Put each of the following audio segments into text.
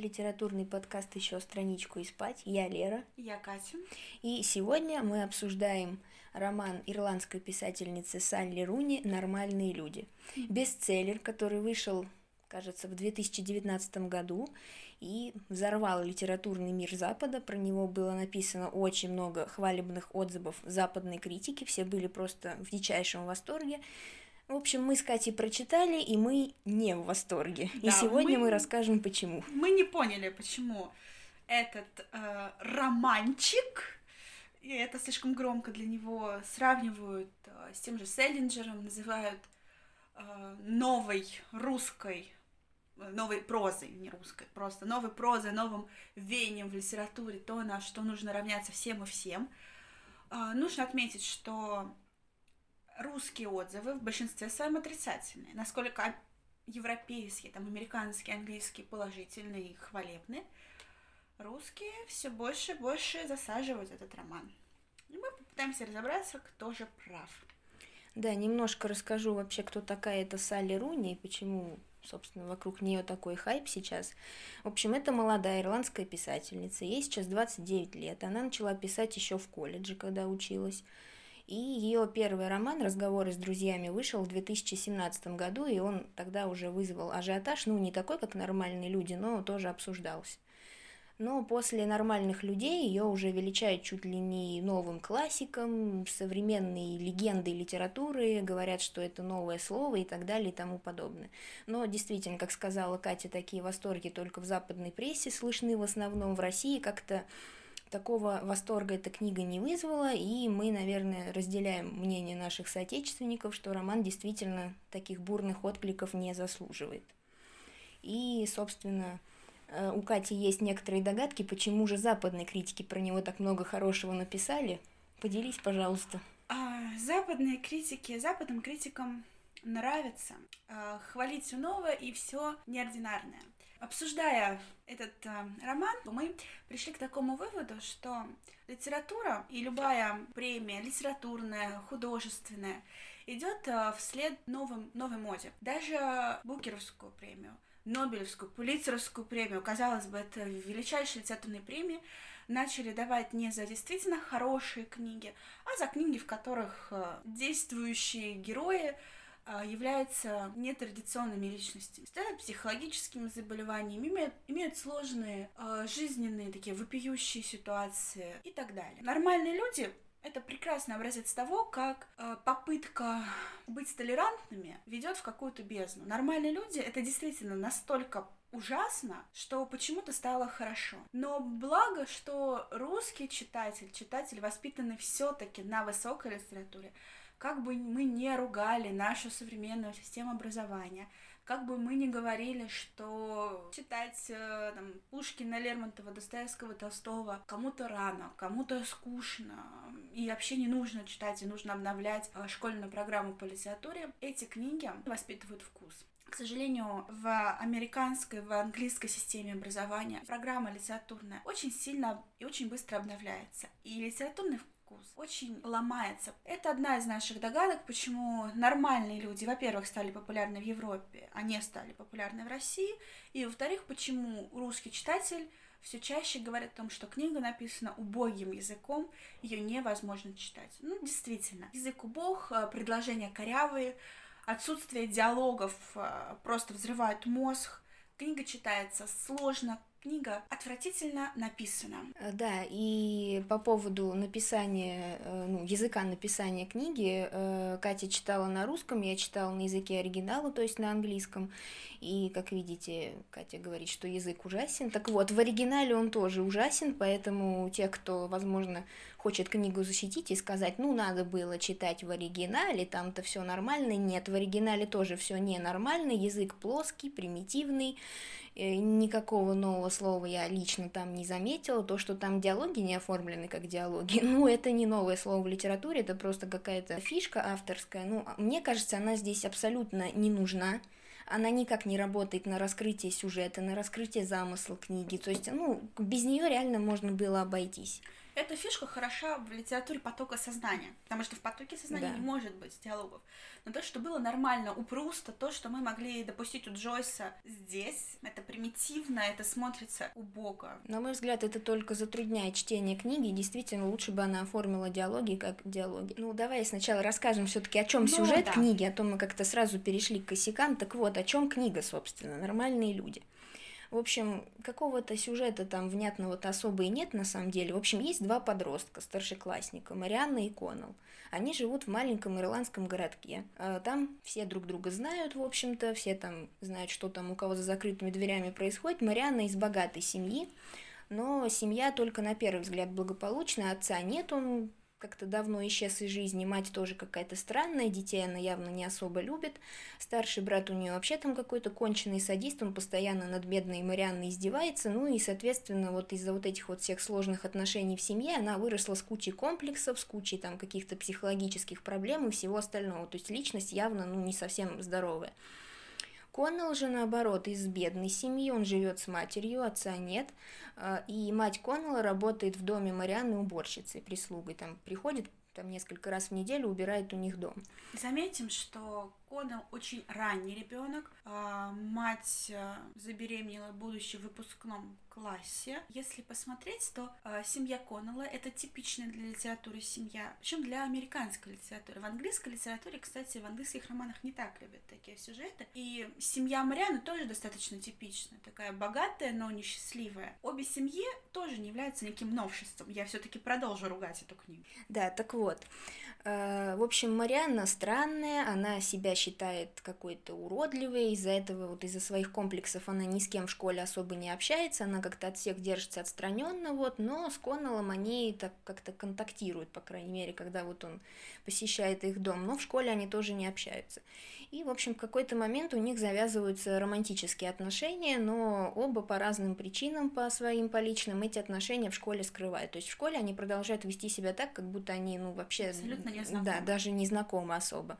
Литературный подкаст «Еще страничку и спать». Я Лера. Я Катя. И сегодня мы обсуждаем роман ирландской писательницы Салли Руни «Нормальные люди». Бестселлер, который вышел, кажется, в 2019 году и взорвал литературный мир Запада. Про него было написано очень много хвалебных отзывов западной критики. Все были просто в дичайшем восторге. В общем, мы с Катей прочитали, и мы не в восторге. Да, и сегодня мы... мы расскажем, почему. Мы не поняли, почему этот э, романчик, и это слишком громко для него, сравнивают э, с тем же Селлинджером, называют э, новой русской новой прозой, не русской, просто новой прозой, новым веянием в литературе, то, на что нужно равняться всем и всем. Э, нужно отметить, что русские отзывы в большинстве своем отрицательные. Насколько европейские, там, американские, английские положительные и хвалебные, русские все больше и больше засаживают этот роман. И мы попытаемся разобраться, кто же прав. Да, немножко расскажу вообще, кто такая эта Салли Руни и почему, собственно, вокруг нее такой хайп сейчас. В общем, это молодая ирландская писательница, ей сейчас 29 лет. Она начала писать еще в колледже, когда училась. И ее первый роман «Разговоры с друзьями» вышел в 2017 году, и он тогда уже вызвал ажиотаж, ну, не такой, как «Нормальные люди», но тоже обсуждался. Но после «Нормальных людей» ее уже величают чуть ли не новым классиком, современной легендой литературы, говорят, что это новое слово и так далее и тому подобное. Но действительно, как сказала Катя, такие восторги только в западной прессе слышны в основном в России как-то Такого восторга эта книга не вызвала, и мы, наверное, разделяем мнение наших соотечественников, что роман действительно таких бурных откликов не заслуживает. И, собственно, э, у Кати есть некоторые догадки, почему же западные критики про него так много хорошего написали. Поделись, пожалуйста. А, западные критики, западным критикам нравится э, хвалить все новое и все неординарное. Обсуждая этот э, роман, мы пришли к такому выводу, что литература и любая премия, литературная, художественная, идет э, вслед новым, новой моде. Даже Букеровскую премию, Нобелевскую, Пулитцеровскую премию, казалось бы, это величайшие литературные премии, начали давать не за действительно хорошие книги, а за книги, в которых э, действующие герои являются нетрадиционными личностями, страдают психологическими заболеваниями, имеют, имеют сложные э, жизненные такие вопиющие ситуации и так далее. Нормальные люди это прекрасный образец того, как э, попытка быть толерантными ведет в какую-то бездну. Нормальные люди это действительно настолько ужасно, что почему-то стало хорошо. Но благо, что русский читатель, читатель воспитанный все-таки на высокой литературе, как бы мы не ругали нашу современную систему образования, как бы мы ни говорили, что читать э, там, Пушкина, Лермонтова, Достоевского, Толстого кому-то рано, кому-то скучно, и вообще не нужно читать, и нужно обновлять э, школьную программу по литературе, эти книги воспитывают вкус. К сожалению, в американской, в английской системе образования программа литературная очень сильно и очень быстро обновляется. И литературный вкус очень ломается. Это одна из наших догадок, почему нормальные люди, во-первых, стали популярны в Европе, а не стали популярны в России, и, во-вторых, почему русский читатель все чаще говорит о том, что книга написана убогим языком, ее невозможно читать. Ну, действительно, язык убог, э, предложения корявые, отсутствие диалогов э, просто взрывает мозг, книга читается сложно, книга отвратительно написана. Э, да, и по поводу написания, э, ну, языка написания книги, э, Катя читала на русском, я читала на языке оригинала, то есть на английском. И, как видите, Катя говорит, что язык ужасен. Так вот, в оригинале он тоже ужасен, поэтому те, кто, возможно, хочет книгу защитить и сказать, ну, надо было читать в оригинале, там-то все нормально. Нет, в оригинале тоже все ненормально, язык плоский, примитивный, никакого нового слова я лично там не заметила. То, что там диалоги не оформлены как диалоги, ну, это не новое слово в литературе, это просто какая-то фишка авторская. Ну, мне кажется, она здесь абсолютно не нужна она никак не работает на раскрытие сюжета, на раскрытие замысла книги. То есть, ну, без нее реально можно было обойтись. Эта фишка хороша в литературе потока сознания, потому что в потоке сознания Да. не может быть диалогов. Но то, что было нормально у Пруста, то, что мы могли допустить у Джойса здесь, это примитивно, это смотрится убого. На мой взгляд, это только затрудняет чтение книги. Действительно, лучше бы она оформила диалоги как диалоги. Ну, давай сначала расскажем все-таки, о чем Ну, сюжет да. книги, а то мы как-то сразу перешли к косякам. Так вот, о чем книга, собственно, нормальные люди. В общем, какого-то сюжета там внятного-то особо и нет на самом деле. В общем, есть два подростка, старшеклассника, Марианна и Коннелл. Они живут в маленьком ирландском городке. А Там все друг друга знают, в общем-то, все там знают, что там у кого за закрытыми дверями происходит. Марианна из богатой семьи, но семья только на первый взгляд благополучная, отца нет, он как-то давно исчез из жизни, мать тоже какая-то странная, детей она явно не особо любит, старший брат у нее вообще там какой-то конченый садист, он постоянно над бедной Марианной издевается, ну и, соответственно, вот из-за вот этих вот всех сложных отношений в семье она выросла с кучей комплексов, с кучей там каких-то психологических проблем и всего остального, то есть личность явно, ну, не совсем здоровая. Коннелл же, наоборот, из бедной семьи, он живет с матерью, отца нет, а, и мать Коннелла работает в доме Марианны уборщицей, прислугой, там приходит там несколько раз в неделю, убирает у них дом. Заметим, что Коннелл очень ранний ребенок. А, Мать а, забеременела в выпускном классе. Если посмотреть, то а, семья Коннелла это типичная для литературы семья, причем для американской литературы. В английской литературе, кстати, в английских романах не так любят такие сюжеты. И семья Марианы тоже достаточно типичная, такая богатая, но несчастливая. Обе семьи тоже не являются никаким новшеством. Я все-таки продолжу ругать эту книгу. Да, так вот. э, В общем, Марианна странная, она себя считает какой-то уродливой, из-за этого, вот из-за своих комплексов она ни с кем в школе особо не общается, она как-то от всех держится отстраненно, вот, но с Коннеллом они так как-то контактируют, по крайней мере, когда вот он посещает их дом, но в школе они тоже не общаются. И, в общем, в какой-то момент у них завязываются романтические отношения, но оба по разным причинам, по своим, по личным, эти отношения в школе скрывают. То есть в школе они продолжают вести себя так, как будто они, ну, вообще... Абсолютно не знакомы. Да, даже не знакомы особо.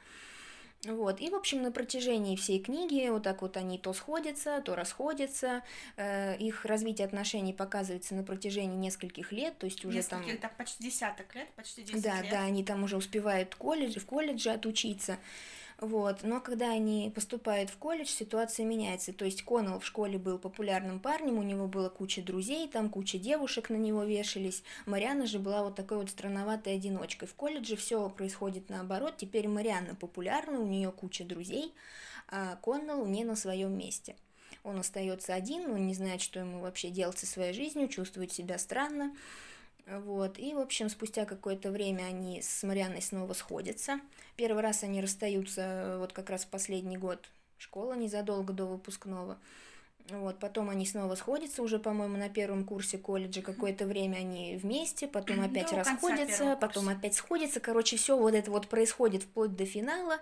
Вот, и, в общем, на протяжении всей книги вот так вот они то сходятся, то расходятся, э, их развитие отношений показывается на протяжении нескольких лет, то есть уже там... Нескольких, да, почти десяток лет, почти 10 Да, лет. да, они там уже успевают колледж, в колледже отучиться. Вот. Но когда они поступают в колледж, ситуация меняется. То есть Коннелл в школе был популярным парнем, у него было куча друзей, там куча девушек на него вешались. Марианна же была вот такой вот странноватой одиночкой. В колледже все происходит наоборот. Теперь Марианна популярна, у нее куча друзей, а Коннелл не на своем месте. Он остается один, он не знает, что ему вообще делать со своей жизнью, чувствует себя странно. Вот, и, в общем, спустя какое-то время они с Марианной снова сходятся. Первый раз они расстаются э, вот как раз в последний год школы, незадолго до выпускного. Вот, потом они снова сходятся, уже, по-моему, на первом курсе колледжа. Какое-то время они вместе, потом До опять конца расходятся, потом опять сходятся. Короче, все вот это вот происходит вплоть до финала.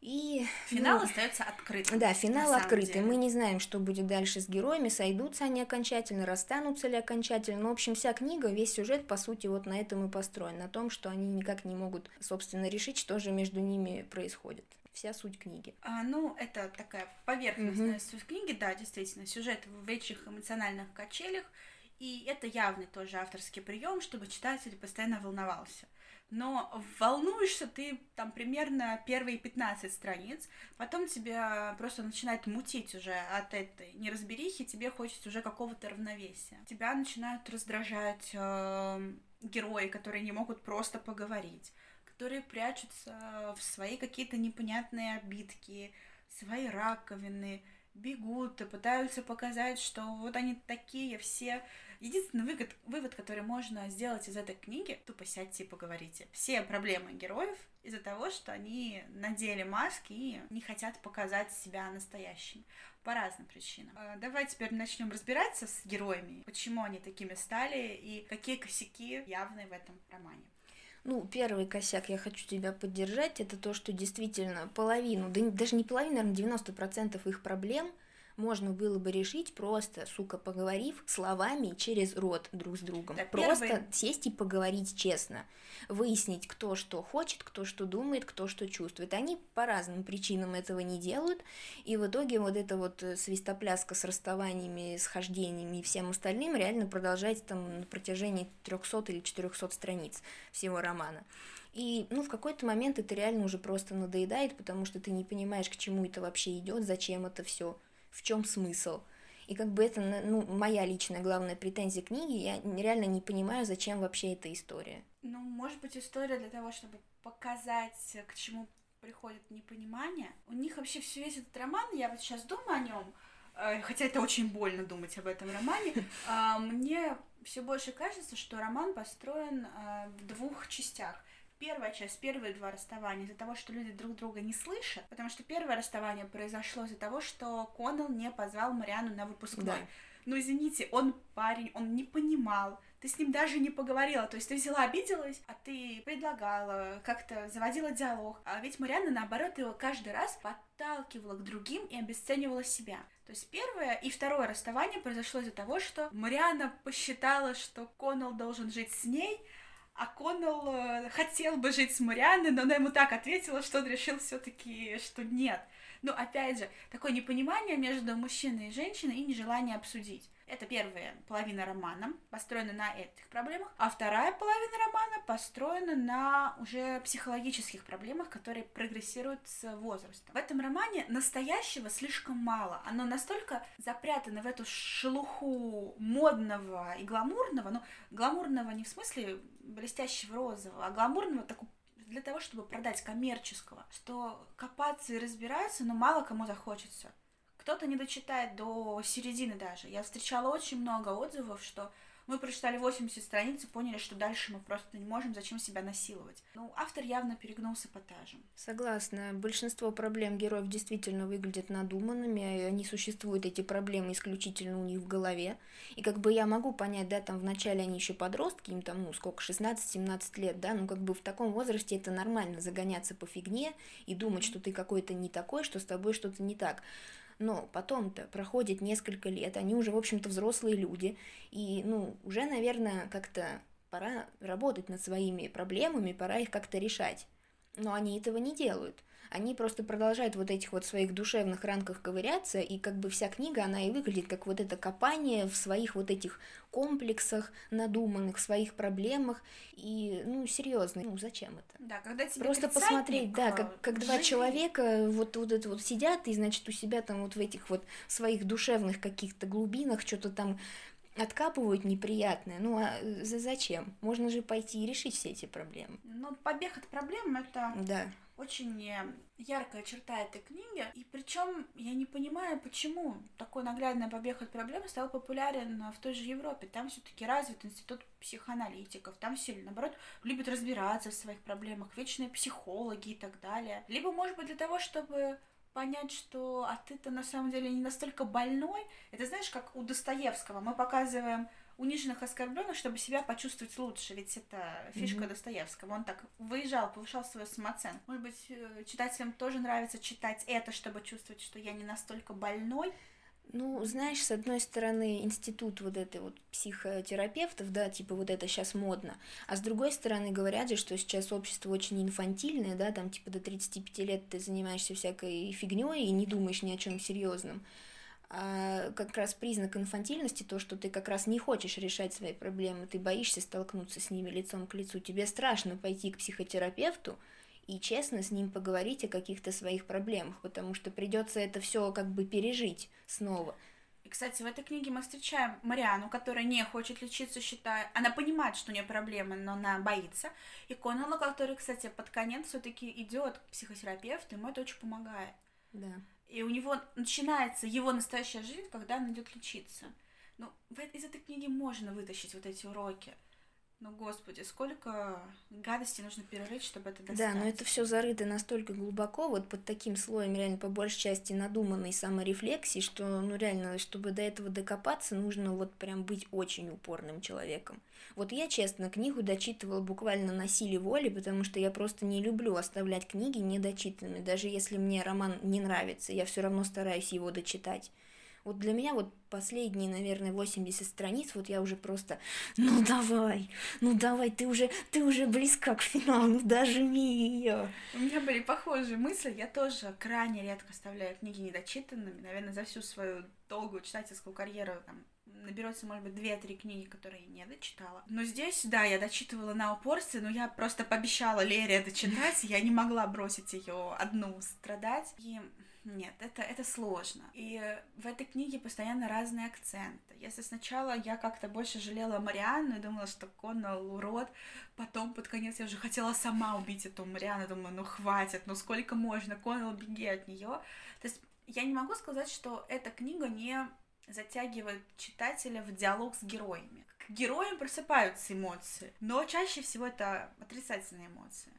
И Финал ну, остается открытым. да, на финал открытый. деле. Мы не знаем, что будет дальше с героями, сойдутся они окончательно, расстанутся ли окончательно. Ну, в общем, вся книга, весь сюжет, по сути, вот на этом и построен, на том, что они никак не могут, собственно, решить, что же между ними происходит. Вся суть книги. А, ну, это такая поверхностная суть книги, да, действительно, сюжет в вечных эмоциональных качелях, и это явный тоже авторский прием, чтобы читатель постоянно волновался. Но волнуешься ты там примерно первые 15 страниц, потом тебя просто начинает мутить уже от этой неразберихи, тебе хочется уже какого-то равновесия. Тебя начинают раздражать э, герои, которые не могут просто поговорить, которые прячутся в свои какие-то непонятные обидки, свои раковины, бегут и пытаются показать, что вот они такие все. Единственный вывод, вывод, который можно сделать из этой книги, тупо сядьте и поговорите. Все проблемы героев из-за того, что они надели маски и не хотят показать себя настоящими. По разным причинам. А, Давай теперь начнем разбираться с героями, почему они такими стали и какие косяки явны в этом романе. Ну, первый косяк, я хочу тебя поддержать, это то, что действительно половину, да даже не половину, наверное, 90% их проблем можно было бы решить просто, сука, поговорив словами через рот друг с другом. Да, просто первый- сесть и поговорить честно. Выяснить, кто что хочет, кто что думает, кто что чувствует. Они по разным причинам этого не делают. И в итоге вот эта вот э, свистопляска с расставаниями, схождениями и всем остальным реально продолжается там на протяжении 300 или 400 страниц всего романа. И, ну, в какой-то момент это реально уже просто надоедает, потому что ты не понимаешь, к чему это вообще идет, зачем это все, в чем смысл. И как бы это, ну, моя личная главная претензия книги, я реально не понимаю, зачем вообще эта история. Ну, может быть, история для того, чтобы показать, к чему приходит непонимание. У них вообще все весь этот роман, я вот сейчас думаю о нем, хотя это очень больно думать об этом романе, а, мне все больше кажется, что роман построен а, в двух частях. Первая часть, первые два расставания из-за того, что люди друг друга не слышат, потому что первое расставание произошло из-за того, что Коннелл не позвал Мариану на выпускной. Да. Ну, извините, он парень, он не понимал, ты с ним даже не поговорила, то есть ты взяла, обиделась, а ты предлагала, как-то заводила диалог. А ведь Марианна, наоборот, его каждый раз подталкивала к другим и обесценивала себя. То есть первое и второе расставание произошло из-за того, что Марианна посчитала, что Коннелл должен жить с ней, а Коннелл э, хотел бы жить с Марианной, но она ему так ответила, что он решил все-таки, что нет. Ну, опять же, такое непонимание между мужчиной и женщиной и нежелание обсудить. Это первая половина романа, построена на этих проблемах, а вторая половина романа построена на уже психологических проблемах, которые прогрессируют с возрастом. В этом романе настоящего слишком мало. Оно настолько запрятано в эту шелуху модного и гламурного, ну, гламурного не в смысле блестящего розового, а гламурного такого для того, чтобы продать коммерческого, что копаться и разбираться, но мало кому захочется. Кто-то не дочитает до середины даже. Я встречала очень много отзывов, что мы прочитали 80 страниц и поняли, что дальше мы просто не можем, зачем себя насиловать. Ну, автор явно перегнулся эпатажем. Согласна. Большинство проблем героев действительно выглядят надуманными, и они существуют, эти проблемы, исключительно у них в голове. И как бы я могу понять, да, там вначале они еще подростки, им там, ну, сколько, 16-17 лет, да, ну, как бы в таком возрасте это нормально, загоняться по фигне и думать, что ты какой-то не такой, что с тобой что-то не так. Но потом-то проходит несколько лет, они уже, в общем-то, взрослые люди, и, ну, уже, наверное, как-то пора работать над своими проблемами, пора их как-то решать. Но они этого не делают. Они просто продолжают вот этих вот своих душевных ранках ковыряться, и как бы вся книга, она и выглядит как вот это копание в своих вот этих комплексах надуманных, своих проблемах. И, ну, серьезно, ну, зачем это? Да, когда тебе Просто посмотреть, да, как, как два человека вот, вот это вот сидят, и, значит, у себя там вот в этих вот своих душевных каких-то глубинах что-то там откапывают неприятное. Ну, а за- зачем? Можно же пойти и решить все эти проблемы. Ну, побег от проблем это Да. очень э, яркая черта этой книги. И причем я не понимаю, почему такой наглядный побег от проблем стал популярен в той же Европе. Там все-таки развит институт психоаналитиков, там все, наоборот, любят разбираться в своих проблемах, вечные психологи и так далее. Либо, может быть, для того, чтобы понять, что а ты-то на самом деле не настолько больной. Это знаешь, как у Достоевского. Мы показываем униженных, оскорбленных, чтобы себя почувствовать лучше. Ведь это фишка Мгм. Достоевского. Он так выезжал, повышал свою самооценку. Может быть, э, читателям тоже нравится читать это, чтобы чувствовать, что я не настолько больной. Ну, знаешь, с одной стороны, институт вот этой вот психотерапевтов, да, типа вот это сейчас модно, а с другой стороны, говорят же, что сейчас общество очень инфантильное, да, там типа до 35 лет ты занимаешься всякой фигней и не думаешь ни о чем серьезном. А как раз признак инфантильности то, что ты как раз не хочешь решать свои проблемы, ты боишься столкнуться с ними лицом к лицу, тебе страшно пойти к психотерапевту, и честно с ним поговорить о каких-то своих проблемах, потому что придется это все как бы пережить снова. И, кстати, в этой книге мы встречаем Мариану, которая не хочет лечиться, считая... Она понимает, что у нее проблемы, но она боится. И Коннелла, который, кстати, под конец все-таки идет к психотерапевту, ему это очень помогает. Да. И у него начинается его настоящая жизнь, когда он идет лечиться. Ну, из этой книги можно вытащить вот эти уроки. Ну, господи, сколько гадости нужно перерыть, чтобы это достать. Да, но это все зарыто настолько глубоко, вот под таким слоем реально по большей части надуманной саморефлексии, что, ну реально, чтобы до этого докопаться, нужно вот прям быть очень упорным человеком. Вот я, честно, книгу дочитывала буквально на силе воли, потому что я просто не люблю оставлять книги недочитанными, даже если мне роман не нравится, я все равно стараюсь его дочитать. Вот для меня вот последние, наверное, 80 страниц, вот я уже просто, ну давай, ну давай, ты уже, ты уже близка к финалу, ну дожми ее. У меня были похожие мысли, я тоже крайне редко оставляю книги недочитанными, наверное, за всю свою долгую читательскую карьеру там наберется, может быть, две-три книги, которые я не дочитала. Но здесь, да, я дочитывала на упорстве, но я просто пообещала Лере дочитать, я не могла бросить ее одну страдать. И нет, это, это сложно. И в этой книге постоянно разные акценты. Если сначала я как-то больше жалела Марианну и думала, что Коннелл урод, потом под конец я уже хотела сама убить эту Марианну, думаю, ну хватит, ну сколько можно, Коннелл, беги от нее. То есть я не могу сказать, что эта книга не затягивает читателя в диалог с героями. К героям просыпаются эмоции, но чаще всего это отрицательные эмоции.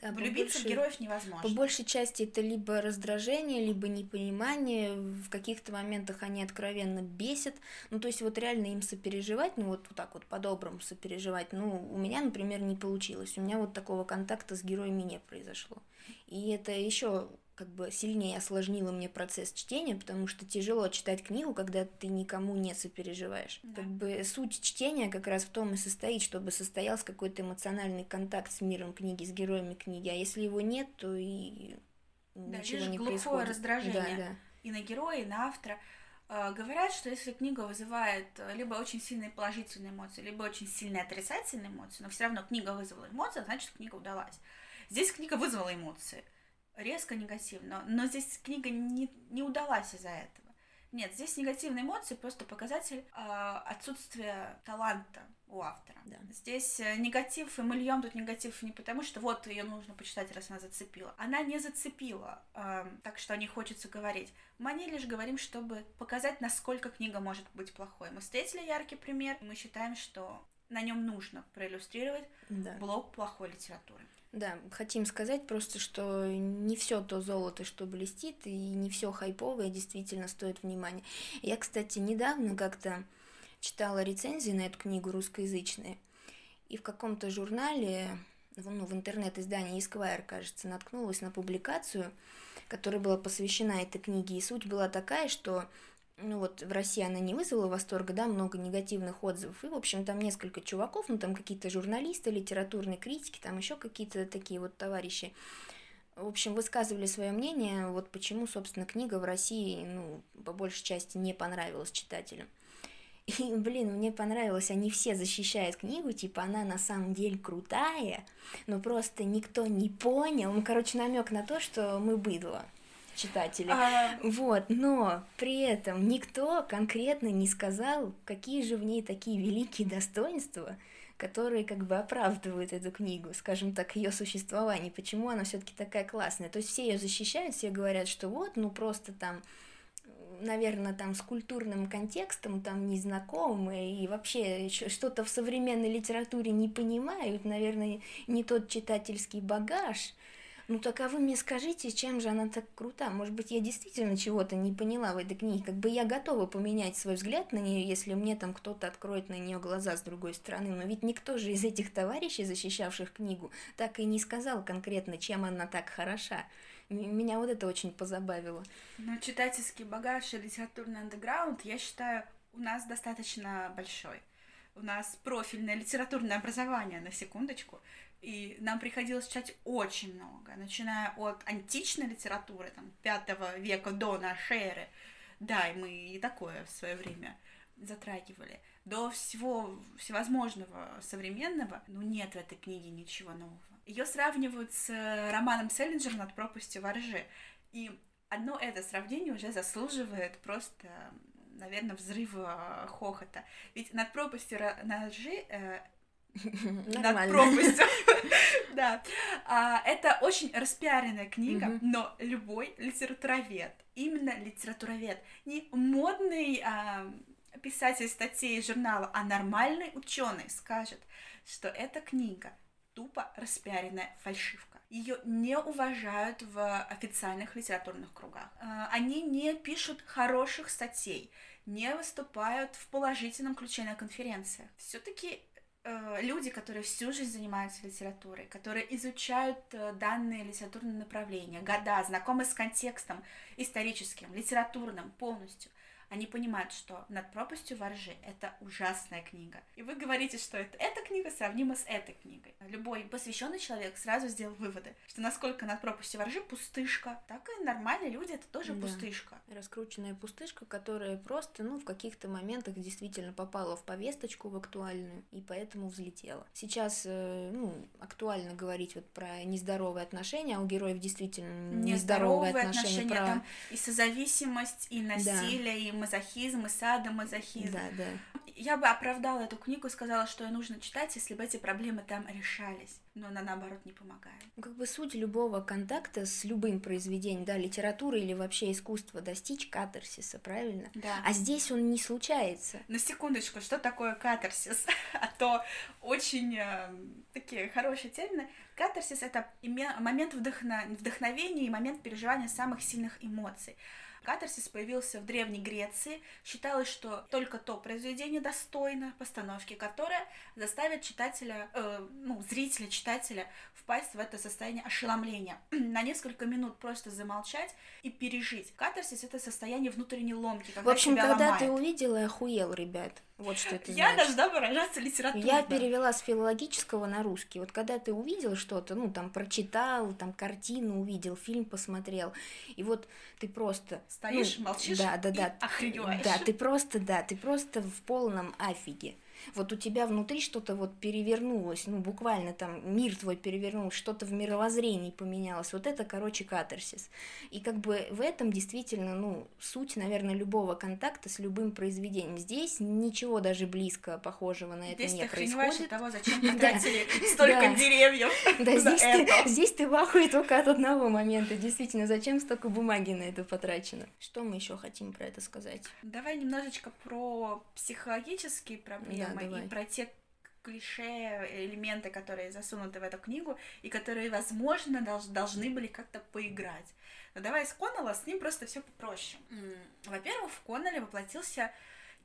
Да, Влюбиться большей, в героев невозможно. По большей части это либо раздражение, либо непонимание. В каких-то моментах они откровенно бесят. Ну, то есть вот реально им сопереживать, ну вот, вот так вот по-доброму сопереживать, ну, у меня, например, не получилось. У меня вот такого контакта с героями не произошло. И это еще как бы сильнее осложнило мне процесс чтения, потому что тяжело читать книгу, когда ты никому не сопереживаешь. Да. Как бы суть чтения как раз в том и состоит, чтобы состоялся какой-то эмоциональный контакт с миром книги, с героями книги, а если его нет, то и да, ничего не происходит. раздражение да, да. и на героя, и на автора. А, говорят, что если книга вызывает э, либо очень сильные положительные эмоции, либо очень сильные отрицательные эмоции, но все равно книга вызвала эмоции, значит книга удалась. Здесь книга вызвала эмоции резко негативно. Но здесь книга не, не удалась из-за этого. Нет, здесь негативные эмоции просто показатель э, отсутствия таланта у автора. Да. Здесь э, негатив, и мы льем тут негатив не потому, что вот ее нужно почитать, раз она зацепила. Она не зацепила, э, так что о ней хочется говорить. Мы о ней лишь говорим, чтобы показать, насколько книга может быть плохой. Мы встретили яркий пример, мы считаем, что на нем нужно проиллюстрировать да. блок плохой литературы. Да, хотим сказать просто, что не все то золото, что блестит, и не все хайповое действительно стоит внимания. Я, кстати, недавно как-то читала рецензии на эту книгу русскоязычные, и в каком-то журнале, ну, в интернет-издании Esquire, кажется, наткнулась на публикацию, которая была посвящена этой книге, и суть была такая, что ну вот в России она не вызвала восторга, да, много негативных отзывов. И, в общем, там несколько чуваков, ну там какие-то журналисты, литературные критики, там еще какие-то такие вот товарищи. В общем, высказывали свое мнение, вот почему, собственно, книга в России, ну, по большей части не понравилась читателям. И, блин, мне понравилось, они все защищают книгу, типа она на самом деле крутая, но просто никто не понял. Ну, короче, намек на то, что мы быдло читатели. А... Вот, но при этом никто конкретно не сказал, какие же в ней такие великие достоинства, которые как бы оправдывают эту книгу, скажем так, ее существование, почему она все-таки такая классная. То есть все ее защищают, все говорят, что вот, ну просто там наверное, там с культурным контекстом там не знакомы и вообще что-то в современной литературе не понимают, наверное, не тот читательский багаж, ну так а вы мне скажите, чем же она так крута? Может быть, я действительно чего-то не поняла в этой книге. Как бы я готова поменять свой взгляд на нее, если мне там кто-то откроет на нее глаза с другой стороны. Но ведь никто же из этих товарищей, защищавших книгу, так и не сказал конкретно, чем она так хороша. Меня вот это очень позабавило. Но читательский багаж и литературный андеграунд, я считаю, у нас достаточно большой. У нас профильное литературное образование, на секундочку. И нам приходилось читать очень много, начиная от античной литературы, там, пятого века до нашей эры. Да, и мы и такое в свое время затрагивали. До всего всевозможного современного, ну нет в этой книге ничего нового. Ее сравнивают с романом Селлинджер над пропастью воржи. И одно это сравнение уже заслуживает просто, наверное, взрыва хохота. Ведь над пропастью воржи э, над пропастью. Да. А, это очень распиаренная книга, но любой литературовед, именно литературовед, не модный а, писатель статей журнала, а нормальный ученый скажет, что эта книга тупо распиаренная фальшивка. Ее не уважают в официальных литературных кругах. А, они не пишут хороших статей, не выступают в положительном ключе на конференциях. Все-таки люди, которые всю жизнь занимаются литературой, которые изучают э, данные литературные направления, года, знакомы с контекстом историческим, литературным полностью, они понимают, что «Над пропастью воржи» — это ужасная книга. И вы говорите, что это, эта книга сравнима с этой книгой. Любой посвященный человек сразу сделал выводы, что насколько «Над пропастью воржи» пустышка, так и нормальные люди — это тоже да. пустышка. Раскрученная пустышка, которая просто, ну, в каких-то моментах действительно попала в повесточку в актуальную, и поэтому взлетела. Сейчас, э, ну, актуально говорить вот про нездоровые отношения, а у героев действительно нездоровые, нездоровые отношения. отношения про... там и созависимость, и насилие, да. и мазохизм, и садомазохизм. Да, да. Я бы оправдала эту книгу и сказала, что ее нужно читать, если бы эти проблемы там решались. Но она, наоборот, не помогает. Как бы суть любого контакта с любым произведением, да, литературы или вообще искусства, достичь катарсиса, правильно? Да. А здесь он не случается. На секундочку, что такое катарсис? а то очень э, такие хорошие термины. Катарсис — это момент вдохно... вдохновения и момент переживания самых сильных эмоций. Катарсис появился в Древней Греции. Считалось, что только то произведение достойно постановки, которое заставит читателя, э, ну, зрителя, читателя впасть в это состояние ошеломления. На несколько минут просто замолчать и пережить. Катарсис — это состояние внутренней ломки, когда В общем, когда ломает. ты увидела, охуел, ребят. Вот что это Я значит. должна выражаться литературно. Я перевела с филологического на русский. Вот когда ты увидел что-то, ну, там, прочитал, там, картину увидел, фильм посмотрел, и вот ты просто... Стоишь, ну, молчишь да, да, да, и охреневаешь. Да, ты просто, да, ты просто в полном афиге вот у тебя внутри что-то вот перевернулось, ну, буквально там мир твой перевернулся, что-то в мировоззрении поменялось. Вот это, короче, катарсис. И как бы в этом действительно, ну, суть, наверное, любого контакта с любым произведением. Здесь ничего даже близко похожего на это здесь не ты происходит. от того, зачем потратили столько деревьев Да, здесь ты, здесь ты в ахуе только от одного момента. Действительно, зачем столько бумаги на это потрачено? Что мы еще хотим про это сказать? Давай немножечко про психологические проблемы давай. и про те клише, элементы, которые засунуты в эту книгу, и которые, возможно, долж, должны были как-то поиграть. Но давай с Коннелла, с ним просто все попроще. Во-первых, в Коннелле воплотился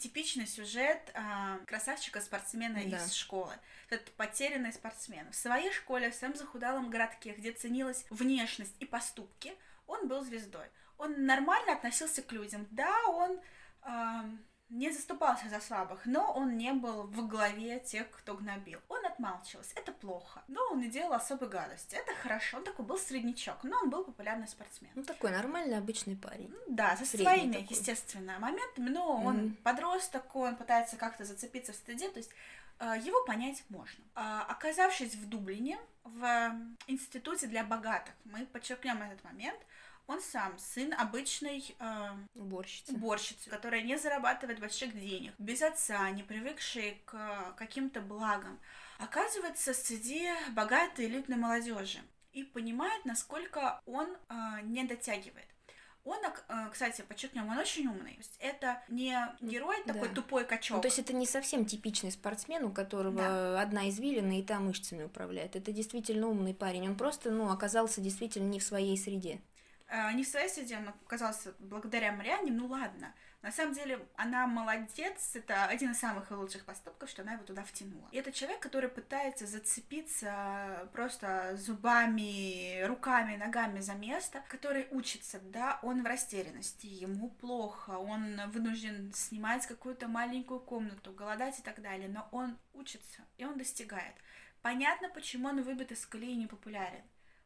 типичный сюжет а, красавчика-спортсмена да. из школы. Этот потерянный спортсмен. В своей школе, в своем захудалом городке, где ценилась внешность и поступки, он был звездой. Он нормально относился к людям. Да, он... А, не заступался за слабых, но он не был в главе тех, кто гнобил. Он отмалчивался, это плохо. Но он не делал особой гадости, это хорошо. Он такой был среднячок, но он был популярный спортсмен. Ну, такой нормальный обычный парень. Да, со Средний своими, такой. естественно, моментами, но он mm-hmm. подросток, он пытается как-то зацепиться в стыде, то есть э, его понять можно. А, оказавшись в Дублине, в институте для богатых, мы подчеркнем этот момент, он сам сын обычной э, уборщицы. уборщицы, которая не зарабатывает больших денег, без отца, не привыкший к каким-то благам, оказывается среди богатой элитной молодежи и понимает, насколько он э, не дотягивает. Он, э, кстати, подчеркнем, он очень умный. То есть это не герой такой да. тупой качок. Ну, то есть это не совсем типичный спортсмен, у которого да. одна извилина и та мышцами управляет. Это действительно умный парень. Он просто, ну, оказался действительно не в своей среде. Э, не в своей среде, он оказался благодаря Марианне, ну ладно. На самом деле, она молодец, это один из самых лучших поступков, что она его туда втянула. И это человек, который пытается зацепиться просто зубами, руками, ногами за место, который учится, да, он в растерянности, ему плохо, он вынужден снимать какую-то маленькую комнату, голодать и так далее, но он учится, и он достигает. Понятно, почему он выбит из колеи и не популярен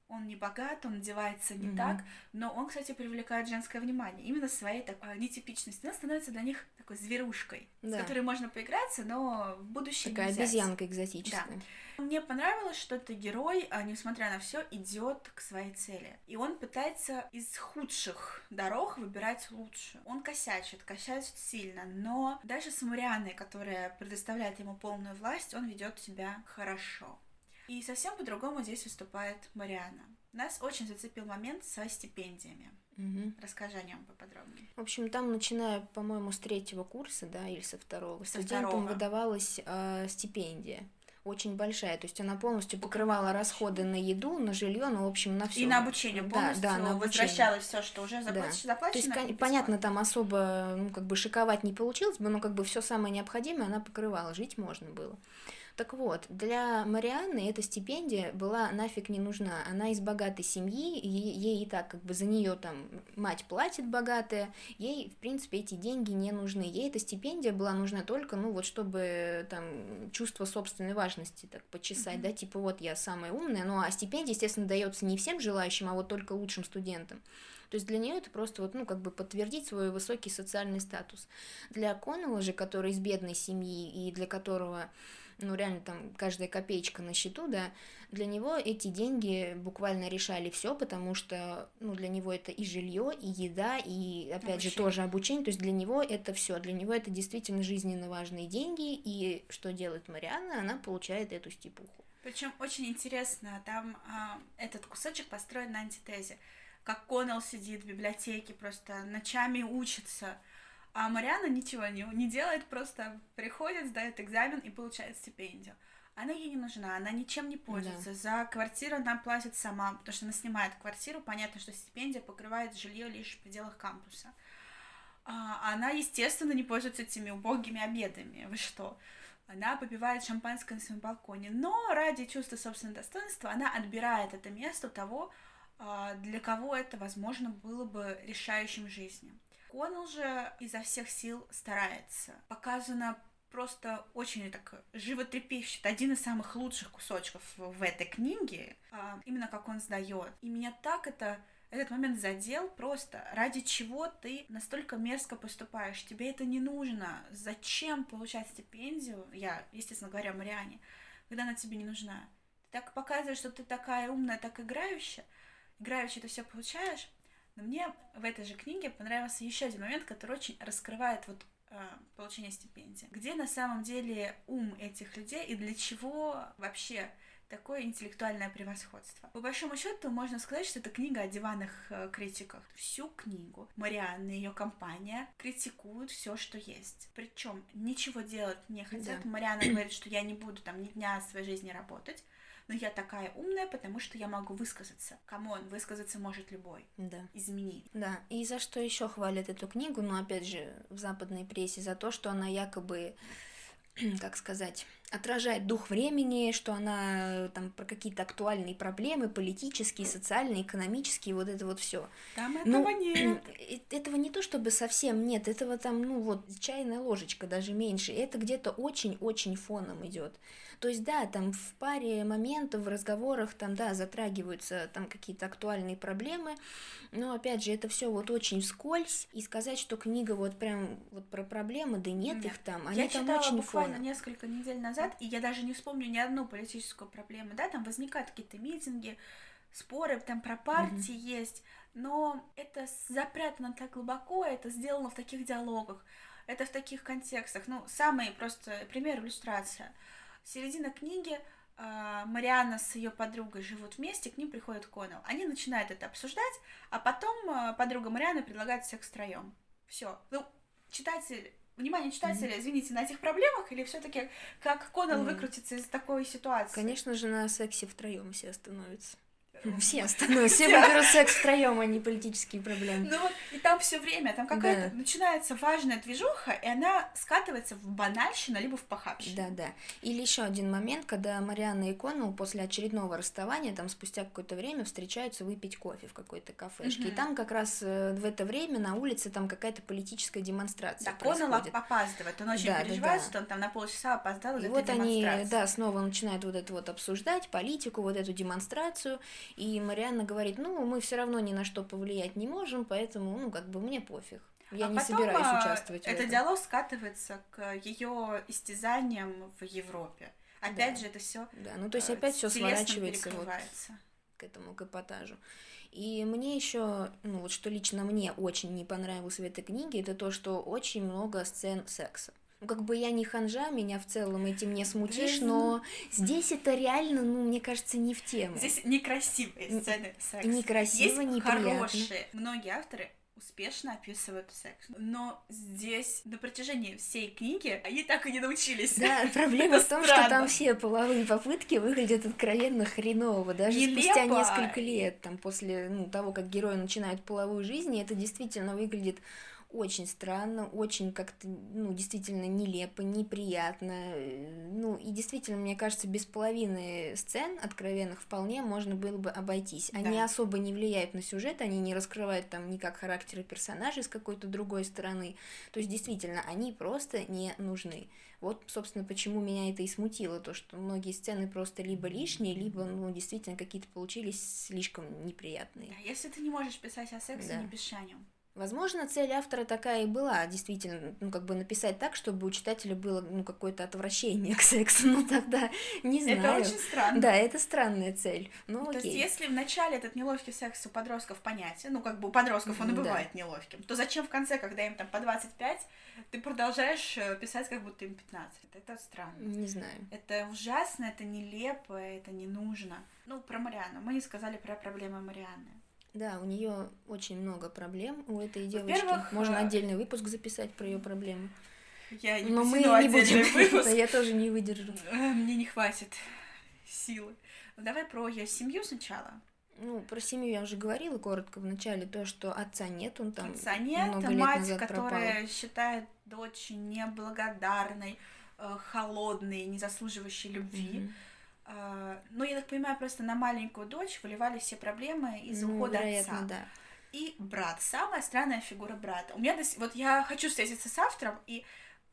он не богат, он одевается не mm-hmm. так, но он, кстати, привлекает женское внимание именно своей такой нетипичностью. Он становится для них такой зверушкой, да. с которой можно поиграться, но в будущем Такая нельзя. обезьянка экзотическая. Да. Мне понравилось, что этот герой, а, несмотря на все, идет к своей цели. И он пытается из худших дорог выбирать лучшую. Он косячит, косячит сильно, но даже с Марианой, которая предоставляет ему полную власть, он ведет себя хорошо. И совсем по-другому здесь выступает Мариана. Нас очень зацепил момент со стипендиями. Угу. Расскажи о нем поподробнее. В общем, там, начиная, по-моему, с третьего курса, да, или со второго, со студентам второго. выдавалась э, стипендия очень большая, то есть она полностью покрывала расходы на еду, на жилье, ну, в общем, на все. И на обучение полностью да, да, на возвращалось все, что уже заплачено. Да. То есть, понятно, там особо, ну, как бы шиковать не получилось бы, но как бы все самое необходимое она покрывала, жить можно было. Так вот, для Марианны эта стипендия была нафиг не нужна. Она из богатой семьи, ей и так как бы за нее там мать платит богатая, ей, в принципе, эти деньги не нужны. Ей эта стипендия была нужна только, ну вот, чтобы там чувство собственной важности так почесать, mm-hmm. да, типа вот я самая умная, ну а стипендия, естественно, дается не всем желающим, а вот только лучшим студентам. То есть для нее это просто вот, ну, как бы подтвердить свой высокий социальный статус. Для Коннелла же, который из бедной семьи и для которого ну, реально там каждая копеечка на счету, да, для него эти деньги буквально решали все, потому что, ну, для него это и жилье, и еда, и, опять обучение. же, тоже обучение, то есть для него это все, для него это действительно жизненно важные деньги, и что делает Марианна, она получает эту стипуху. Причем очень интересно, там а, этот кусочек построен на антитезе как Коннелл сидит в библиотеке, просто ночами учится, а Мариана ничего не, не делает, просто приходит, сдает экзамен и получает стипендию. Она ей не нужна, она ничем не пользуется. Да. За квартиру она платит сама, потому что она снимает квартиру. Понятно, что стипендия покрывает жилье лишь в пределах кампуса. А она, естественно, не пользуется этими убогими обедами. Вы что? Она попивает шампанское на своем балконе. Но ради чувства собственного достоинства она отбирает это место у того, а, для кого это, возможно, было бы решающим в Коннелл же изо всех сил старается. Показано просто очень так животрепещет. Один из самых лучших кусочков в этой книге, а, именно как он сдает. И меня так это этот момент задел просто. Ради чего ты настолько мерзко поступаешь? Тебе это не нужно. Зачем получать стипендию? Я, естественно говоря, Мариане, когда она тебе не нужна. Ты так показываешь, что ты такая умная, так играющая, играючи это все получаешь. Но мне в этой же книге понравился еще один момент, который очень раскрывает вот э, получение стипендии. Где на самом деле ум этих людей и для чего вообще такое интеллектуальное превосходство. По большому счету можно сказать, что это книга о диванных э, критиках. Всю книгу Марианна и ее компания критикуют все, что есть. Причем ничего делать не хотят. Да. Марианна говорит, что я не буду там ни дня своей жизни работать но я такая умная, потому что я могу высказаться. Come on, высказаться может любой. Да. Извини. Да. И за что еще хвалят эту книгу, ну, опять же, в западной прессе, за то, что она якобы как сказать, отражает дух времени, что она там про какие-то актуальные проблемы, политические, социальные, экономические, вот это вот все. Там ну, этого ну, нет. Этого не то чтобы совсем нет, этого там, ну вот, чайная ложечка, даже меньше. Это где-то очень-очень фоном идет. То есть, да, там в паре моментов, в разговорах, там, да, затрагиваются там какие-то актуальные проблемы, но, опять же, это все вот очень вскользь, и сказать, что книга вот прям вот про проблемы, да нет да. их там, они я там читала очень буквально фоном. несколько недель назад, и я даже не вспомню ни одну политическую проблему, да, там возникают какие-то митинги, споры, там про партии mm-hmm. есть, но это запрятано так глубоко, это сделано в таких диалогах, это в таких контекстах. Ну, самый просто пример иллюстрация – Середина книги э, Марианна с ее подругой живут вместе, к ним приходит Коннелл. Они начинают это обсуждать, а потом э, подруга Марианны предлагает секс втроем. Все. Ну, читатель внимание читателя, mm-hmm. извините, на этих проблемах, или все-таки как Коннелл mm-hmm. выкрутится из такой ситуации? Конечно же, на сексе втроем все остановятся. Все остальное, все выберут секс втроем, а не политические проблемы. Ну вот, и там все время, там какая-то да. начинается важная движуха, и она скатывается в банальщину, либо в похабщину. Да, да. Или еще один момент, когда Марианна и Коннелл после очередного расставания, там спустя какое-то время встречаются выпить кофе в какой-то кафешке. Угу. И там как раз э, в это время на улице там какая-то политическая демонстрация Да, Коннелл опаздывает, он очень да, переживает, да, да. что он там на полчаса опоздал И вот они, да, снова начинают вот это вот обсуждать, политику, вот эту демонстрацию, и Марианна говорит, ну, мы все равно ни на что повлиять не можем, поэтому, ну, как бы мне пофиг. Я а не потом, собираюсь а, участвовать. Этот диалог скатывается к ее истязаниям в Европе. Опять да. же, это все. Да, ну то есть опять все сворачивается вот к этому к эпатажу. И мне еще, ну вот что лично мне очень не понравилось в этой книге, это то, что очень много сцен секса. Ну, как бы я не ханжа, меня в целом этим не смутишь, но здесь это реально, ну, мне кажется, не в тему. Здесь некрасивые сцены секса. Некрасиво, Есть неприятно. хорошие. Многие авторы успешно описывают секс. Но здесь на протяжении всей книги они так и не научились. Да, проблема в том, что там все половые попытки выглядят откровенно хреново. Даже Нелепо. спустя несколько лет, там, после ну, того, как герои начинают половую жизнь, это действительно выглядит очень странно, очень как-то, ну, действительно нелепо, неприятно. Ну, и действительно, мне кажется, без половины сцен откровенных вполне можно было бы обойтись. Они да. особо не влияют на сюжет, они не раскрывают там никак характеры персонажей с какой-то другой стороны. То есть, действительно, они просто не нужны. Вот, собственно, почему меня это и смутило, то, что многие сцены просто либо лишние, либо, ну, действительно, какие-то получились слишком неприятные. Да, если ты не можешь писать о сексе, да. не пиши о нем. Возможно, цель автора такая и была, действительно, ну, как бы написать так, чтобы у читателя было, ну, какое-то отвращение к сексу, ну, тогда не знаю. Это очень странно. Да, это странная цель, ну, То окей. есть, если вначале этот неловкий секс у подростков понятие, ну, как бы у подростков он и бывает да. неловким, то зачем в конце, когда им там по 25, ты продолжаешь э, писать, как будто им 15? Это странно. Не знаю. Это ужасно, это нелепо, это не нужно. Ну, про Мариану. Мы не сказали про проблемы Марианны. Да, у нее очень много проблем у этой девочки. Можно э, отдельный выпуск записать про ее проблемы. Я не Но мы не будем. Выпуск. я тоже не выдержу. Э, мне не хватит силы. Давай про ее семью сначала. Ну, про семью я уже говорила коротко в начале, то, что отца нет, он там Отца нет, много лет мать, назад которая пропал. считает дочь неблагодарной, э, холодной, не заслуживающей любви. Mm-hmm так понимаю, просто на маленькую дочь выливали все проблемы из ну, ухода вероятно, отца. Да. И брат, самая странная фигура брата. У меня, вот я хочу встретиться с автором, и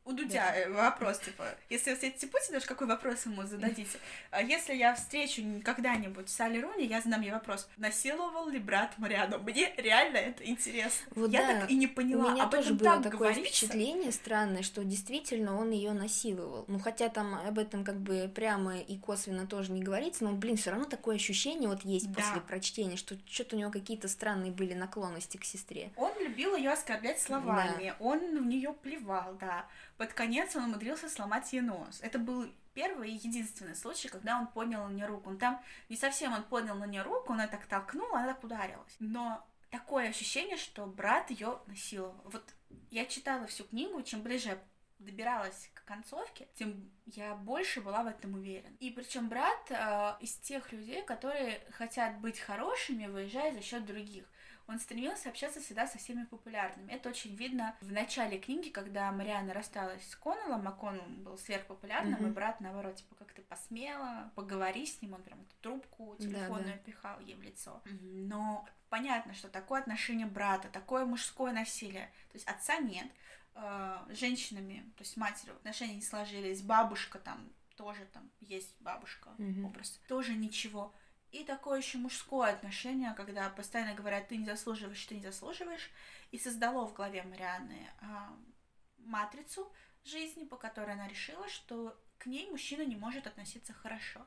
у Дудя да. Э, вопрос, типа, если вы встретите Путина, даже какой вопрос ему зададите? А если я встречу когда-нибудь Салли Руни, я задам ей вопрос, насиловал ли брат Мариану? Мне реально это интересно. Вот я да. так и не поняла. У меня Об тоже было такое говорится. впечатление странное, что действительно он ее насиловал. Ну, хотя там об этом как бы прямо и косвенно тоже не говорится, но, блин, все равно такое ощущение вот есть да. после прочтения, что что-то у него какие-то странные были наклонности к сестре. Он любил ее оскорблять словами, да. он в нее плевал, да под конец он умудрился сломать ей нос. Это был первый и единственный случай, когда он поднял на нее руку. Он там не совсем он поднял на нее руку, он ее так толкнул, она так ударилась. Но такое ощущение, что брат ее насиловал. Вот я читала всю книгу, чем ближе добиралась к концовке, тем я больше была в этом уверена. И причем брат э, из тех людей, которые хотят быть хорошими, выезжая за счет других он стремился общаться всегда со всеми популярными. Это очень видно в начале книги, когда Мариана рассталась с Коннеллом, а Коннелл был сверхпопулярным, mm-hmm. и брат, наоборот, типа, как ты посмела, поговори с ним, он прям эту трубку телефонную да, да. пихал ей в лицо. Mm-hmm. Но понятно, что такое отношение брата, такое мужское насилие, то есть отца нет, э, женщинами, то есть матерью отношения не сложились, бабушка там тоже там есть бабушка mm-hmm. образ, тоже ничего. И такое еще мужское отношение, когда постоянно говорят, ты не заслуживаешь, ты не заслуживаешь, и создало в голове Марианны а, матрицу жизни, по которой она решила, что к ней мужчина не может относиться хорошо.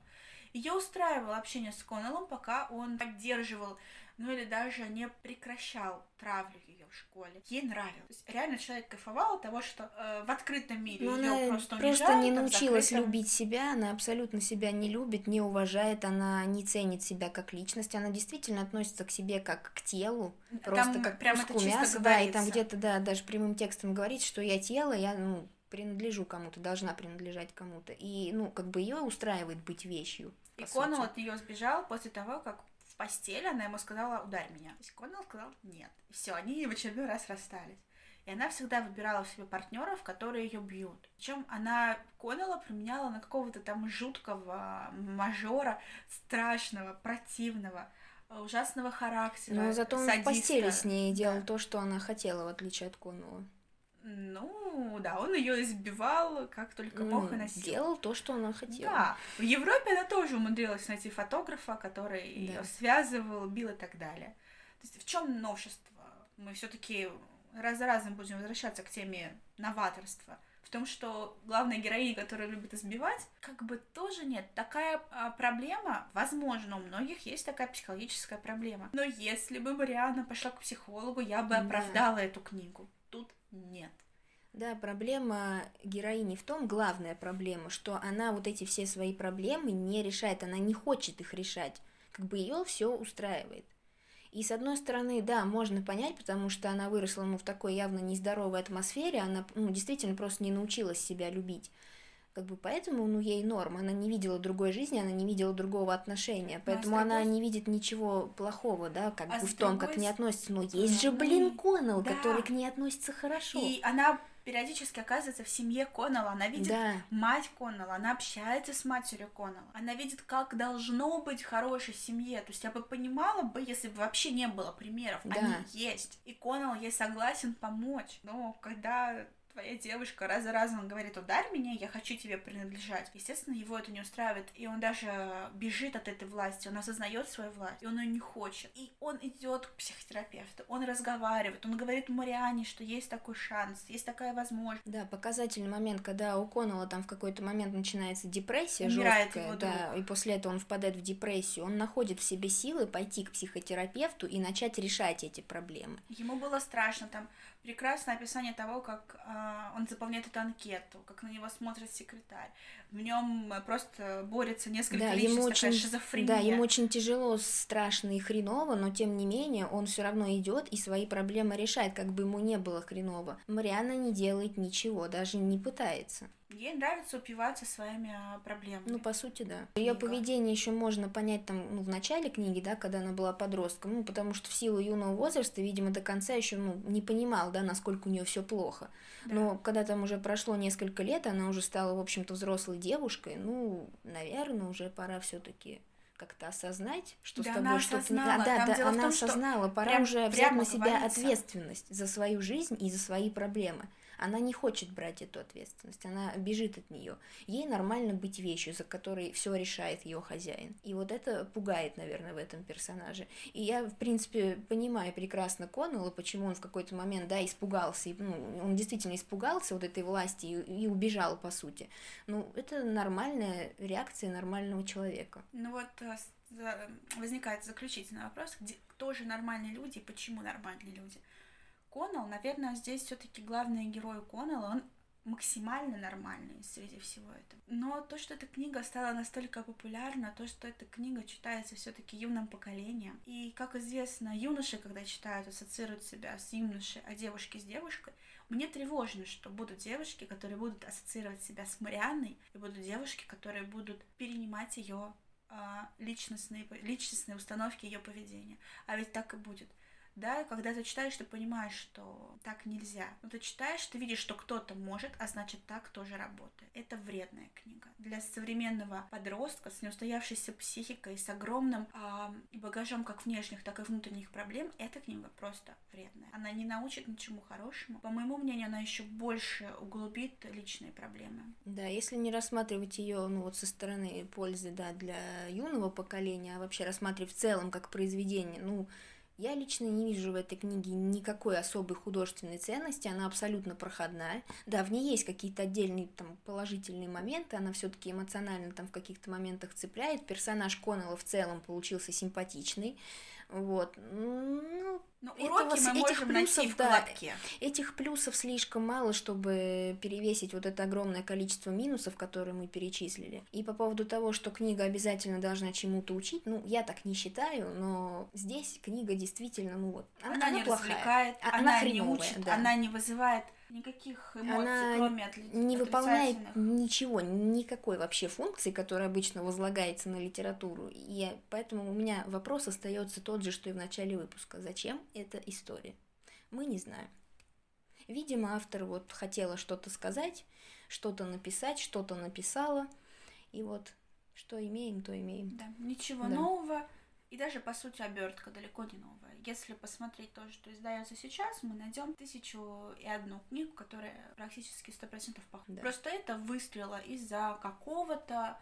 Ее устраивало общение с Коннеллом, пока он поддерживал, ну или даже не прекращал травлю в школе. Ей нравилось. То есть реально человек кайфовал от того, что э, в открытом мире Но ее она просто просто не научилась закрытом... любить себя, она абсолютно себя не любит, не уважает, она не ценит себя как личность, она действительно относится к себе как к телу, просто там как к куску мяса, да, и там где-то, да, даже прямым текстом говорит, что я тело, я, ну, принадлежу кому-то, должна принадлежать кому-то. И, ну, как бы ее устраивает быть вещью. И Коннелл от нее сбежал после того, как в постели она ему сказала «ударь меня». То есть Коннелл сказал «нет». И все, они в очередной раз расстались. И она всегда выбирала себе партнеров, которые ее бьют. Причем она Коннелла променяла на какого-то там жуткого мажора, страшного, противного, ужасного характера. Но зато он садиста. в постели с ней делал да. то, что она хотела, в отличие от Коннелла. Ну, да, он ее избивал как только мог и носил. Делал то, что она хотела. Да, в Европе она тоже умудрилась найти фотографа, который да. ее связывал, бил и так далее. То есть в чем новшество? Мы все-таки раз за разом будем возвращаться к теме новаторства. В том, что главная героиня, которая любит избивать, как бы тоже нет. Такая а, проблема, возможно, у многих есть такая психологическая проблема. Но если бы Марианна пошла к психологу, я бы оправдала да. эту книгу. Тут нет. Да, проблема героини в том, главная проблема, что она вот эти все свои проблемы не решает, она не хочет их решать, как бы ее все устраивает. И с одной стороны, да, можно понять, потому что она выросла ну, в такой явно нездоровой атмосфере, она ну, действительно просто не научилась себя любить. Как бы поэтому, ну, ей норм. Она не видела другой жизни, она не видела другого отношения. Поэтому а она другой... не видит ничего плохого, да, как а бы в том, другой... как к ней относится. Но есть же, блин, Коннелл, да. который к ней относится хорошо. И она периодически оказывается в семье Коннелла, она видит да. мать Коннелла, она общается с матерью Коннелла, она видит, как должно быть в хорошей семье. То есть я бы понимала бы, если бы вообще не было примеров, да. они есть. И Коннелл ей согласен помочь. Но когда твоя девушка раз за разом говорит, ударь меня, я хочу тебе принадлежать. Естественно, его это не устраивает, и он даже бежит от этой власти, он осознает свою власть, и он ее не хочет. И он идет к психотерапевту, он разговаривает, он говорит Мариане, что есть такой шанс, есть такая возможность. Да, показательный момент, когда у Коннелла там в какой-то момент начинается депрессия Умирает жесткая, его да, и после этого он впадает в депрессию, он находит в себе силы пойти к психотерапевту и начать решать эти проблемы. Ему было страшно, там прекрасное описание того, как э, он заполняет эту анкету, как на него смотрит секретарь. В нем просто борется несколько да, личностей, ему очень, шизофрения. Да, ему очень тяжело, страшно и хреново, но тем не менее он все равно идет и свои проблемы решает, как бы ему не было хреново. Марианна не делает ничего, даже не пытается. Ей нравится упиваться своими а, проблемами. Ну, по сути, да. Ее поведение еще можно понять там, ну, в начале книги, да, когда она была подростком, ну, потому что в силу юного возраста, видимо, до конца еще, ну, не понимал, да, насколько у нее все плохо. Да. Но когда там уже прошло несколько лет, она уже стала, в общем-то, взрослой девушкой, ну, наверное, уже пора все-таки как-то осознать, что да с тобой что-то не... Да, да, да, она том, осознала, пора прям, уже взять на себя говорится. ответственность за свою жизнь и за свои проблемы. Она не хочет брать эту ответственность, она бежит от нее. Ей нормально быть вещью, за которой все решает ее хозяин. И вот это пугает, наверное, в этом персонаже. И я, в принципе, понимаю прекрасно Коннелла, почему он в какой-то момент, да, испугался. И, ну, он действительно испугался вот этой власти и, и убежал, по сути. Ну, это нормальная реакция нормального человека. Ну вот э, возникает заключительный вопрос, где, кто же нормальные люди и почему нормальные люди? Коннелл, наверное, здесь все-таки главный герой Коннелла, он максимально нормальный среди всего этого. Но то, что эта книга стала настолько популярна, то, что эта книга читается все-таки юным поколением. И, как известно, юноши, когда читают, ассоциируют себя с юношей, а девушки с девушкой. Мне тревожно, что будут девушки, которые будут ассоциировать себя с Марианной, и будут девушки, которые будут перенимать ее а, личностные, личностные установки ее поведения. А ведь так и будет да, когда ты читаешь, ты понимаешь, что так нельзя. Но ты читаешь, ты видишь, что кто-то может, а значит так тоже работает. Это вредная книга. Для современного подростка с неустоявшейся психикой, с огромным э, багажом как внешних, так и внутренних проблем, эта книга просто вредная. Она не научит ничему хорошему. По моему мнению, она еще больше углубит личные проблемы. Да, если не рассматривать ее, ну вот со стороны пользы, да, для юного поколения, а вообще рассматривать в целом как произведение, ну, я лично не вижу в этой книге никакой особой художественной ценности, она абсолютно проходная. Да, в ней есть какие-то отдельные там положительные моменты, она все-таки эмоционально там в каких-то моментах цепляет. Персонаж Коннелла в целом получился симпатичный. Вот. Ну, но уроки мы этих можем плюсов, найти в да, Этих плюсов слишком мало, чтобы перевесить вот это огромное количество минусов, которые мы перечислили. И по поводу того, что книга обязательно должна чему-то учить, ну, я так не считаю, но здесь книга действительно, ну вот, она, она, она не плохая. развлекает, а, она, она не учит, да. она не вызывает никаких эмоций, она кроме не выполняет ничего, никакой вообще функции, которая обычно возлагается на литературу. И поэтому у меня вопрос остается тот же, что и в начале выпуска. Зачем эта история? Мы не знаем. Видимо, автор вот хотела что-то сказать, что-то написать, что-то написала, и вот что имеем, то имеем. Да, ничего да. нового, и даже, по сути, обертка далеко не новая. Если посмотреть то, что издается сейчас, мы найдем тысячу и одну книгу, которая практически сто процентов похожа. Да. Просто это выстрела из-за какого-то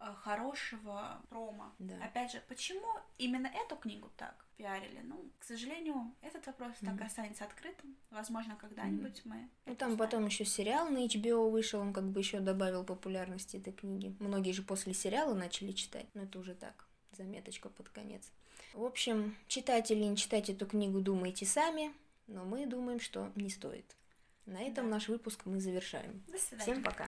э, хорошего промо. Да. Опять же, почему именно эту книгу так пиарили? Ну, к сожалению, этот вопрос mm-hmm. так останется открытым. Возможно, когда-нибудь mm-hmm. мы. Ну, там узнаем. потом еще сериал на HBO вышел, он как бы еще добавил популярности этой книги. Многие же после сериала начали читать, но это уже так заметочка под конец. В общем, читать или не читать эту книгу думайте сами, но мы думаем, что не стоит. На этом наш выпуск мы завершаем. До свидания. Всем пока.